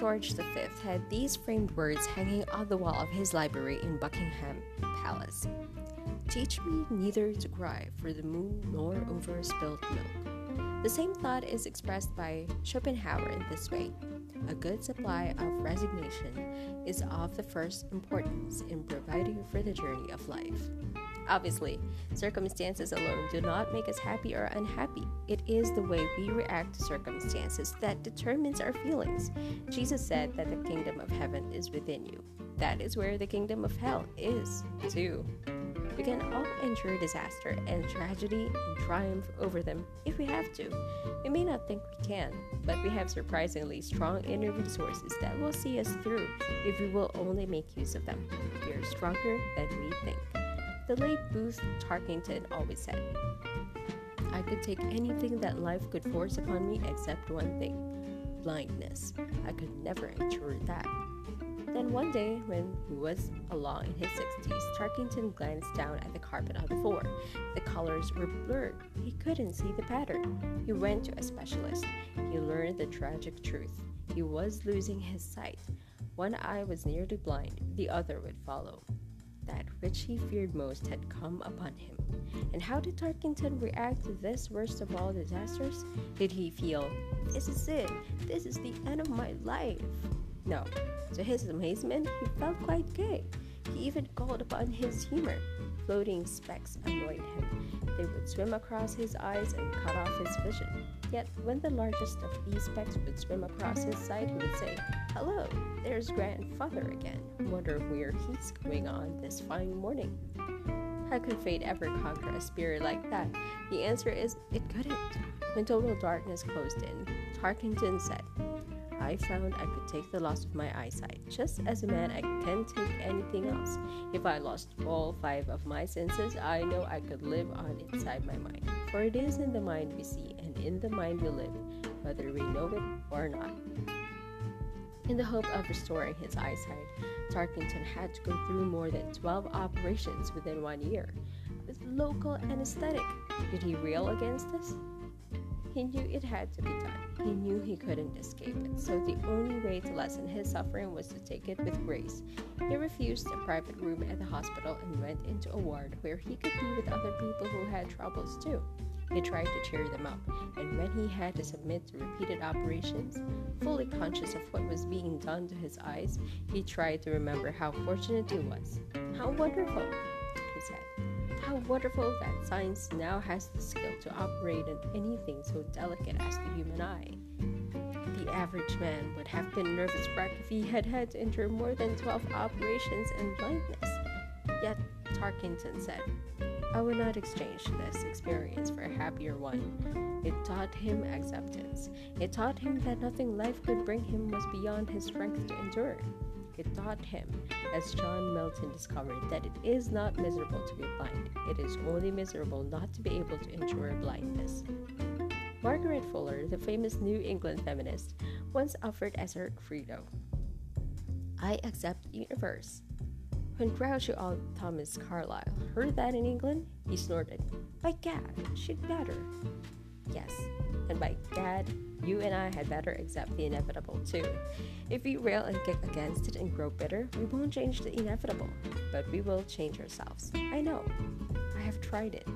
George V had these framed words hanging on the wall of his library in Buckingham Palace Teach me neither to cry for the moon nor over spilled milk. The same thought is expressed by Schopenhauer in this way A good supply of resignation is of the first importance in providing for the journey of life. Obviously, circumstances alone do not make us happy or unhappy. It is the way we react to circumstances that determines our feelings. Jesus said that the kingdom of heaven is within you. That is where the kingdom of hell is, too. We can all endure disaster and tragedy and triumph over them if we have to. We may not think we can, but we have surprisingly strong inner resources that will see us through if we will only make use of them. We are stronger than we think. The late Booth Tarkington always said, I could take anything that life could force upon me except one thing blindness. I could never endure that. Then one day, when he was along in his 60s, Tarkington glanced down at the carpet on the floor. The colors were blurred. He couldn't see the pattern. He went to a specialist. He learned the tragic truth. He was losing his sight. One eye was nearly blind, the other would follow that which he feared most had come upon him. And how did Tarkington react to this worst of all disasters? Did he feel, This is it, this is the end of my life? No. To his amazement, he felt quite gay. He even called upon his humor. Floating specks annoyed him. They would swim across his eyes and cut off his vision. Yet, when the largest of these specks would swim across his sight, he would say, Hello, there's grandfather again. Wonder where he's going on this fine morning. How could fate ever conquer a spirit like that? The answer is it couldn't. When total darkness closed in, Tarkington said, I found I could take the loss of my eyesight. Just as a man, I can take anything else. If I lost all five of my senses, I know I could live on inside my mind. For it is in the mind we see, and in the mind we live, whether we know it or not. In the hope of restoring his eyesight, Tarkington had to go through more than 12 operations within one year. With local anesthetic, did he rail against this? He knew it had to be done. He knew he couldn't escape it, so the only way to lessen his suffering was to take it with grace. He refused a private room at the hospital and went into a ward where he could be with other people who had troubles too. He tried to cheer them up, and when he had to submit to repeated operations, fully conscious of what was being done to his eyes, he tried to remember how fortunate he was. How wonderful, he said. How wonderful that science now has the skill to operate on anything so delicate as the human eye. The average man would have been nervous wreck if he had had to endure more than 12 operations and blindness. Yet, Tarkington said, I would not exchange this experience for a happier one. It taught him acceptance. It taught him that nothing life could bring him was beyond his strength to endure. It taught him, as John Milton discovered, that it is not miserable to be blind, it is only miserable not to be able to endure blindness. Margaret Fuller, the famous New England feminist, once offered as her credo I accept the universe. When grouchy old Thomas Carlyle heard that in England, he snorted, By gad, she'd better. Yes, and by gad, you and I had better accept the inevitable too. If we rail and kick against it and grow bitter, we won't change the inevitable, but we will change ourselves. I know. I have tried it.